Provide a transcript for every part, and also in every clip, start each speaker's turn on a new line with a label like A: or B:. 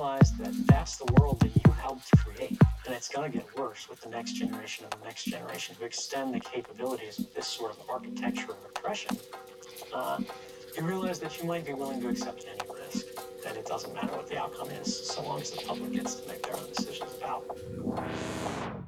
A: realize that that's the world that you helped create, and it's going to get worse with the next generation and the next generation to extend the capabilities of this sort of architecture of oppression, uh, you realize that you might be willing to accept any risk. That it doesn't matter what the outcome is, so long as the public gets to make their own decisions about.
B: If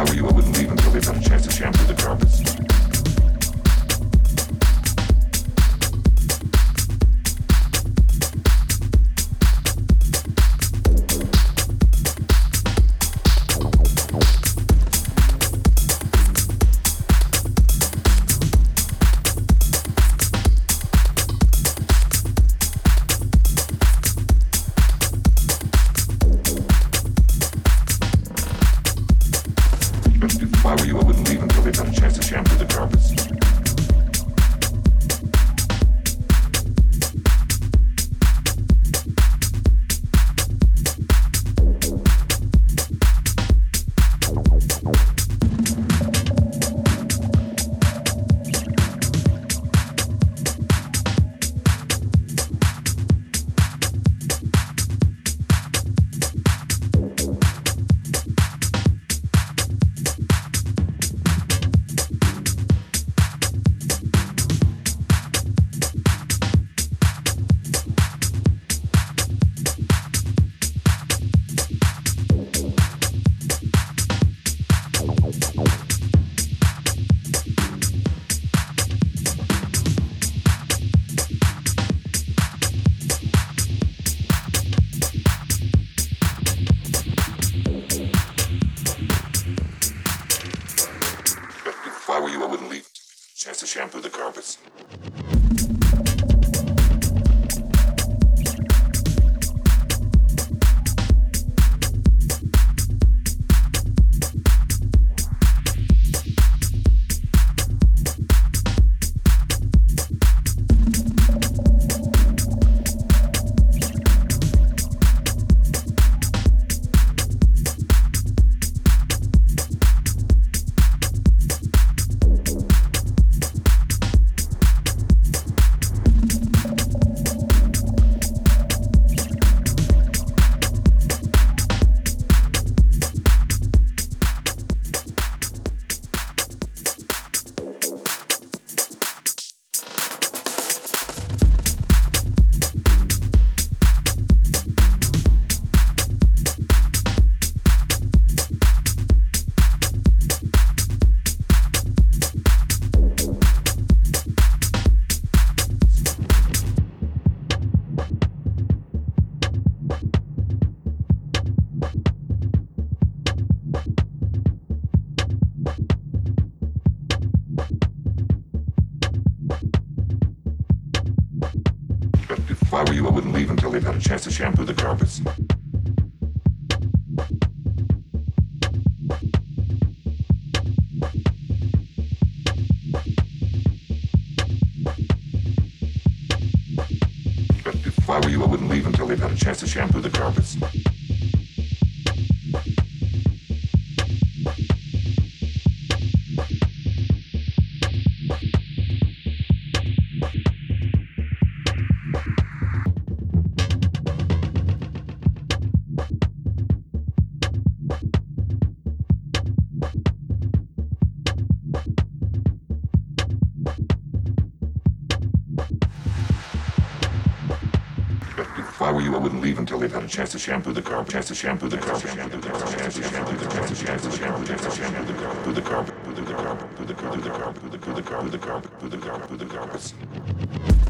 B: I were you, I wouldn't leave until they've had a chance to shampoo the they've had a chance to shampoo the carpet. Chance to shampoo the carpet. Shampoo the carpet. Chance to shampoo the carpet. Chance to shampoo. Chance to shampoo the carpet. Put the carpet. Put the carpet. Put the carpet. Put the carpet. Put the carpet. Put the carpet. Put the carpet. Put the carpet. Put the carpets.